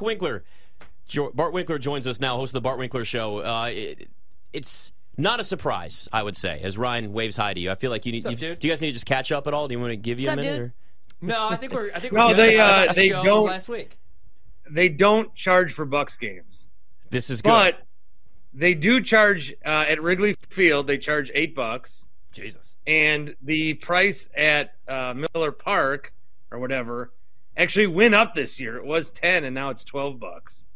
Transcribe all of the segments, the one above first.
Winkler. Bart Winkler joins us now, host of the Bart Winkler Show. Uh, it, it's not a surprise, I would say, as Ryan waves hi to you. I feel like you need. Up, you, do you guys need to just catch up at all? Do you want to give you What's a up, minute? Or? No, I think we're. I think we're No, they, uh, they don't- last week. They don't charge for Bucks games, This is good. but they do charge uh, at Wrigley Field. They charge eight bucks, Jesus. and the price at uh, Miller Park or whatever actually went up this year. It was ten, and now it's twelve bucks.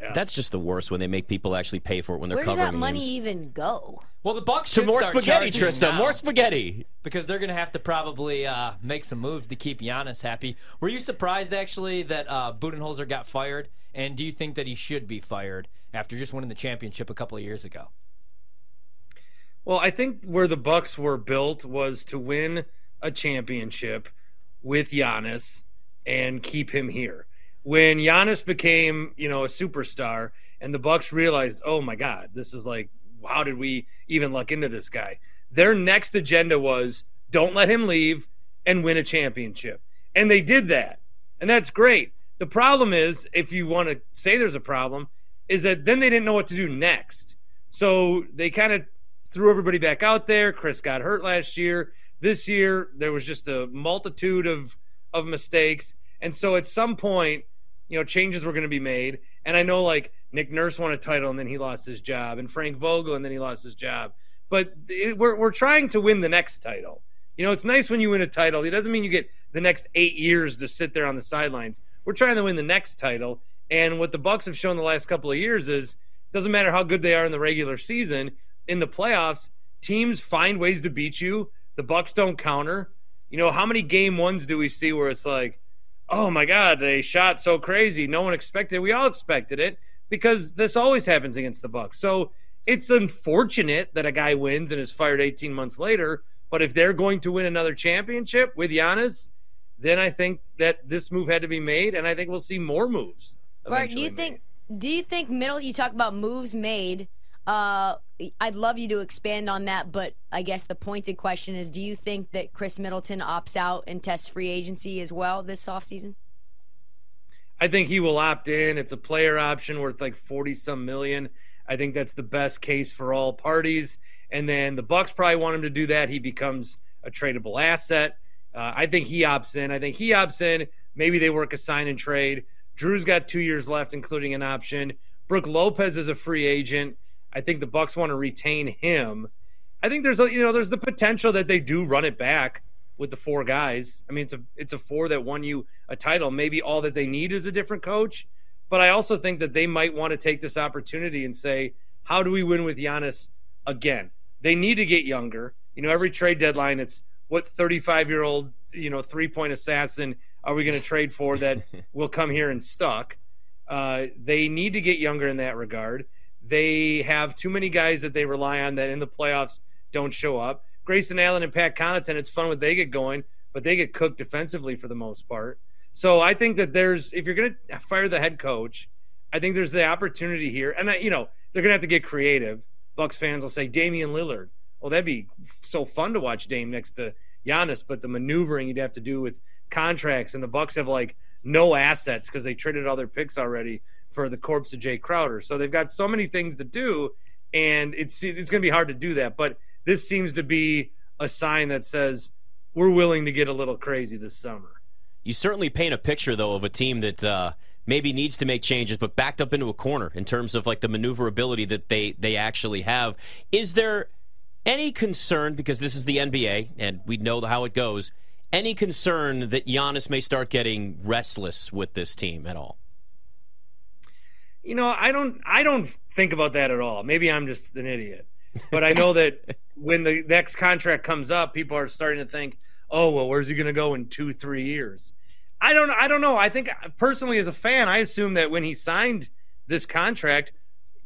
Yeah. That's just the worst when they make people actually pay for it when they're Where does that money games. even go? Well, the Bucks To should more start spaghetti, Trista. now More spaghetti. because they're going to have to probably uh, make some moves to keep Giannis happy. Were you surprised actually that uh, Budenholzer got fired? And do you think that he should be fired after just winning the championship a couple of years ago? Well, I think where the Bucks were built was to win a championship with Giannis and keep him here. When Giannis became, you know, a superstar and the Bucks realized, "Oh my god, this is like how did we even luck into this guy?" Their next agenda was don't let him leave and win a championship. And they did that. And that's great. The problem is, if you want to say there's a problem, is that then they didn't know what to do next. So they kind of threw everybody back out there. Khris got hurt last year. This year there was just a multitude of of mistakes, and so at some point, you know, changes were going to be made. And I know like Nick Nurse won a title and then he lost his job, and Frank Vogel and then he lost his job. But it, we're we're trying to win the next title. You know, it's nice when you win a title. It doesn't mean you get the next eight years to sit there on the sidelines. We're trying to win the next title, and what the Bucks have shown the last couple of years is it doesn't matter how good they are in the regular season. In the playoffs, teams find ways to beat you. The Bucks don't counter. You know, how many game ones do we see where it's like, oh my God, they shot so crazy. No one expected it. We all expected it because this always happens against the Bucks. So it's unfortunate that a guy wins and is fired 18 months later. But if they're going to win another championship with Giannis, then I think that this move had to be made, and I think we'll see more moves. Bart, do you eventually think do you think middle you talk about moves made uh, I'd love you to expand on that, but I guess the pointed question is do you think that Khris Middleton opts out and tests free agency as well this offseason? I think he will opt in. It's a player option worth like 40 some million. I think that's the best case for all parties. And then the Bucks probably want him to do that. He becomes a tradable asset. Uh, I think he opts in. I think he opts in. Maybe they work a sign and trade. Jrue's got two years left, including an option. Brooke Lopez is a free agent. I think the Bucks want to retain him. I think there's a, you know there's the potential that they do run it back with the four guys. I mean it's a it's a four that won you a title. Maybe all that they need is a different coach, but I also think that they might want to take this opportunity and say, how do we win with Giannis again? They need to get younger. You know, every trade deadline it's what 35 year old you know three point assassin are we going to trade for that will come here and stuck? Uh, they need to get younger in that regard. They have too many guys that they rely on that in the playoffs don't show up. Grayson Allen and Pat Connaughton, it's fun when they get going, but they get cooked defensively for the most part. So I think that there's, if you're going to fire the head coach, I think there's the opportunity here. And, I, you know, they're going to have to get creative. Bucks fans will say Damian Lillard. Well, that'd be so fun to watch Dame next to Giannis, but the maneuvering you'd have to do with contracts, and the Bucks have like no assets because they traded all their picks already for the corpse of Jae Crowder. So they've got so many things to do, and it's it's going to be hard to do that. But this seems to be a sign that says we're willing to get a little crazy this summer. You certainly paint a picture, though, of a team that uh, maybe needs to make changes, but backed up into a corner in terms of like the maneuverability that they they actually have. Is there any concern because this is the NBA and we know how it goes? Any concern that Giannis may start getting restless with this team at all? You know, I don't I don't think about that at all. Maybe I'm just an idiot. But I know that when the next contract comes up, people are starting to think, "Oh, well, where's he going to go in 2-3 years?" I don't I don't know. I think personally as a fan, I assume that when he signed this contract,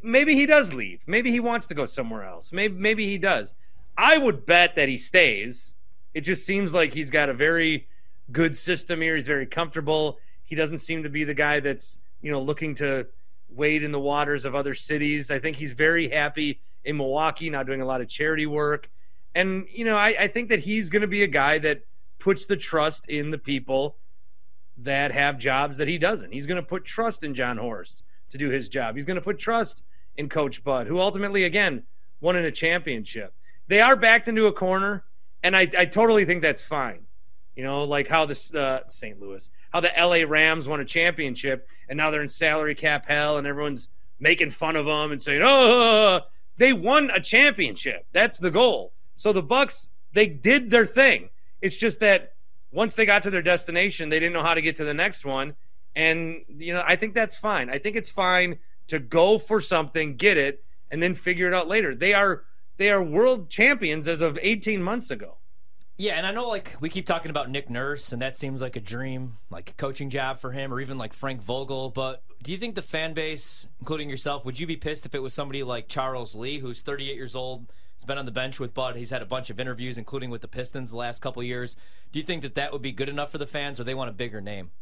maybe he does leave. Maybe he wants to go somewhere else. Maybe maybe he does. I would bet that he stays. It just seems like he's got a very good system here. He's very comfortable. He doesn't seem to be the guy that's, you know, looking to wade in the waters of other cities. I think he's very happy in Milwaukee, now doing a lot of charity work. And, you know, I, I think that he's going to be a guy that puts the trust in the people that have jobs that he doesn't. He's going to put trust in Jon Horst to do his job. He's going to put trust in Coach Bud, who ultimately, again, won in a championship. They are backed into a corner, and I, I totally think that's fine. You know, like how the uh, St. Louis, how the LA Rams won a championship, and now they're in salary cap hell, and everyone's making fun of them and saying, "Oh, they won a championship. That's the goal." So the Bucks, they did their thing. It's just that once they got to their destination, they didn't know how to get to the next one, and you know, I think that's fine. I think it's fine to go for something, get it, and then figure it out later. They are they are world champions as of 18 months ago. Yeah, and I know like we keep talking about Nick Nurse, and that seems like a dream, like a coaching job for him, or even like Frank Vogel. But do you think the fan base, including yourself, would you be pissed if it was somebody like Charles Lee, who's 38 years old, has been on the bench with Bud, he's had a bunch of interviews, including with the Pistons the last couple years. Do you think that that would be good enough for the fans, or they want a bigger name?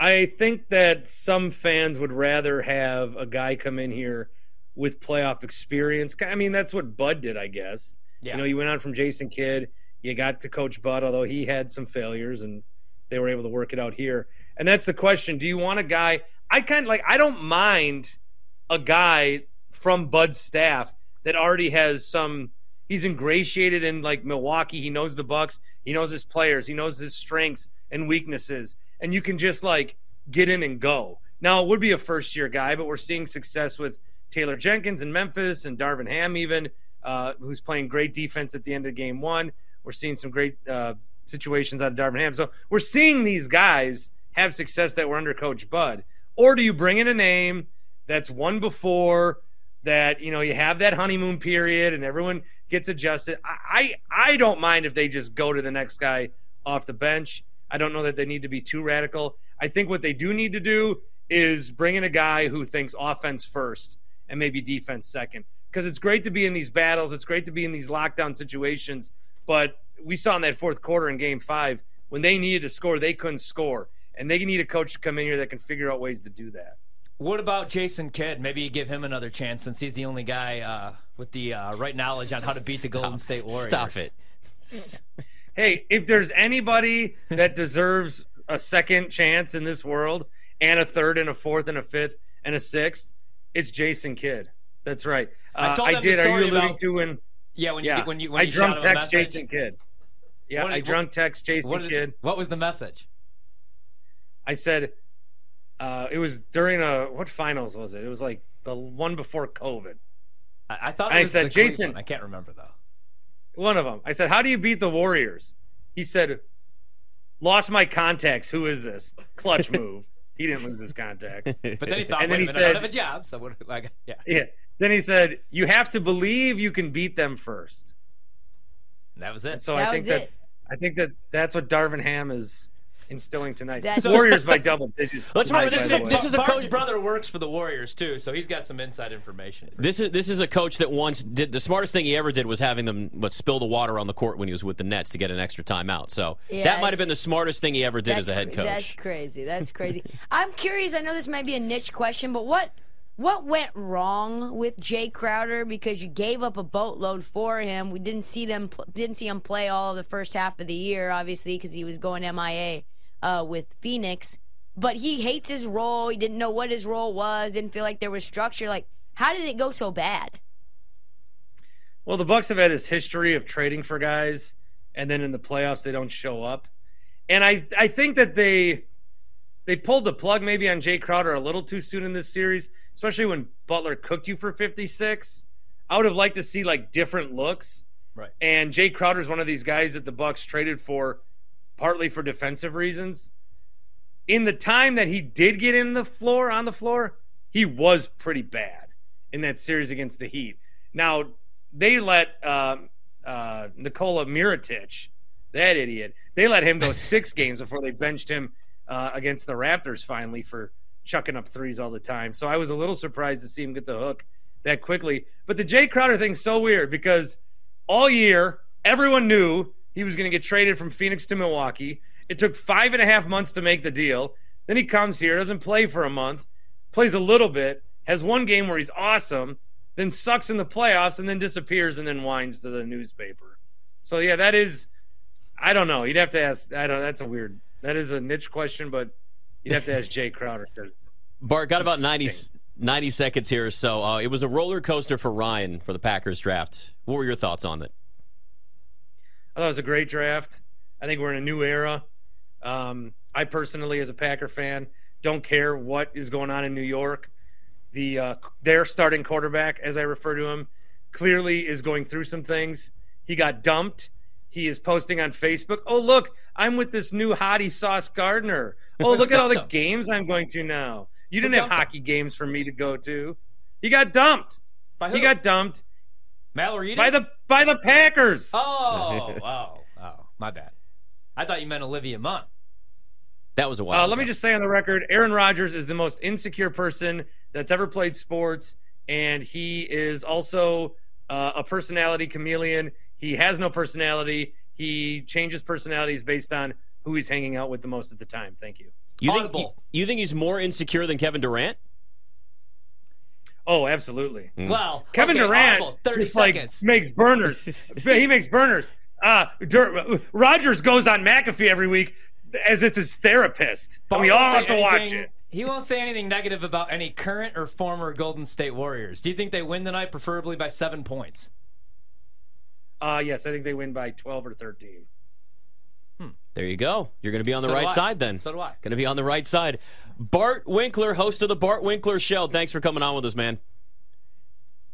I think that some fans would rather have a guy come in here with playoff experience. I mean, that's what Bud did, I guess. Yeah. You know, you went on from Jason Kidd, you got to Coach Bud, although he had some failures and they were able to work it out here. And that's the question. Do you want a guy? I kind of like, I don't mind a guy from Bud's staff that already has some, he's ingratiated in like Milwaukee. He knows the Bucks, he knows his players, he knows his strengths and weaknesses. And you can just like get in and go. Now, it would be a first year guy, but we're seeing success with Taylor Jenkins in Memphis and Darvin Ham, even, uh, who's playing great defense at the end of game one. We're seeing some great uh, situations out of Darvin Ham. So we're seeing these guys have success that were under Coach Bud. Or do you bring in a name that's won before, that you know you have that honeymoon period and everyone gets adjusted? I I, I don't mind if they just go to the next guy off the bench. I don't know that they need to be too radical. I think what they do need to do is bring in a guy who thinks offense first and maybe defense second. Because it's great to be in these battles, it's great to be in these lockdown situations. But we saw in that fourth quarter in game five, when they needed to score, they couldn't score. And they need a coach to come in here that can figure out ways to do that. What about Jason Kidd? Maybe you give him another chance since he's the only guy uh, with the uh, right knowledge on how to beat the Stop. Golden State Warriors. Stop it. hey, if there's anybody that deserves a second chance in this world, and a third, and a fourth, and a fifth, and a sixth, it's Jason Kidd. That's right. Uh, I, I did. Are you alluding about, to when? Yeah, when you yeah. when you when I you drunk text Jason Kidd. Yeah, what, I drunk text Jason what did, Kidd. What was the message? I said uh, it was during a what finals was it? It was like the one before COVID. I, I thought I said Jason. One. I can't remember though. One of them. I said, "How do you beat the Warriors?" He said, "Lost my contacts. Who is this? Clutch move." He didn't lose his contacts. but then he thought, and then he said, "I have a job." So what? Like, yeah. Yeah. Then he said, "You have to believe you can beat them first. And that was it. And so that I think that it. I think that that's what Darvin Ham is instilling tonight. That's Warriors by double digits. Let's remember this. Is, this is a coach. brother works for the Warriors too, so he's got some inside information. This is this is a coach that once did the smartest thing he ever did was having them what spill the water on the court when he was with the Nets to get an extra timeout. So yeah, that might have been the smartest thing he ever did as a head coach. That's crazy. That's crazy. I'm curious. I know this might be a niche question, but what what went wrong with Jae Crowder? Because you gave up a boatload for him. We didn't see them didn't see him play all the first half of the year, obviously, because he was going MIA uh, with Phoenix. But he hates his role. He didn't know what his role was. Didn't feel like there was structure. Like, how did it go so bad? Well, the Bucks have had this history of trading for guys, and then in the playoffs they don't show up. And I I think that they they pulled the plug maybe on Jae Crowder a little too soon in this series, especially when Butler cooked you for 56. I would have liked to see like different looks. Right. And Jae Crowder is one of these guys that the Bucks traded for partly for defensive reasons. In the time that he did get in the floor on the floor, he was pretty bad in that series against the Heat. Now they let uh, uh, Nikola Mirotic, that idiot, they let him go six games before they benched him uh, against the Raptors finally for chucking up threes all the time. So I was a little surprised to see him get the hook that quickly. But the Jae Crowder thing's so weird because all year everyone knew he was going to get traded from Phoenix to Milwaukee. It took five and a half months to make the deal. Then he comes here, doesn't play for a month, plays a little bit, has one game where he's awesome, then sucks in the playoffs, and then disappears and then whines to the newspaper. So yeah, that is, I don't know. You'd have to ask. I don't. That's a weird. That is a niche question, but you'd have to ask Jae Crowder. Bart got about 90, 90 seconds here or so. Uh, it was a roller coaster for Ryan for the Packers draft. What were your thoughts on it? I thought it was a great draft. I think we're in a new era. Um, I personally, as a Packer fan, don't care what is going on in New York. The uh, their starting quarterback, as I refer to him, clearly is going through some things. He got dumped. He is posting on Facebook. Oh look, I'm with this new hottie Sauce Gardner. Oh look at all the games I'm going to now. You didn't have dumped him? hockey games for me to go to. He got dumped. By He who? got dumped Mallory. by the by the Packers. Oh, oh, oh, my bad. I thought you meant Olivia Munn. That was a while. Uh, let me just say on the record, Aaron Rodgers is the most insecure person that's ever played sports, and he is also uh, a personality chameleon. He has no personality. He changes personalities based on who he's hanging out with the most at the time. Thank you. You think, you, you think he's more insecure than Kevin Durant? Oh, absolutely. Well, Kevin okay, Durant audible, just seconds. like makes burners. he makes burners. Uh, Dur- Rodgers goes on McAfee every week as it's his therapist, but we all have say to watch anything- it. He won't say anything negative about any current or former Golden State Warriors. Do you think they win tonight, preferably by seven points? Uh, yes, I think they win by twelve or thirteen. There you go. You're going to be on the So right side then. So do I. Going to be on the right side. Bart Winkler, host of the Bart Winkler Show. Thanks for coming on with us, man.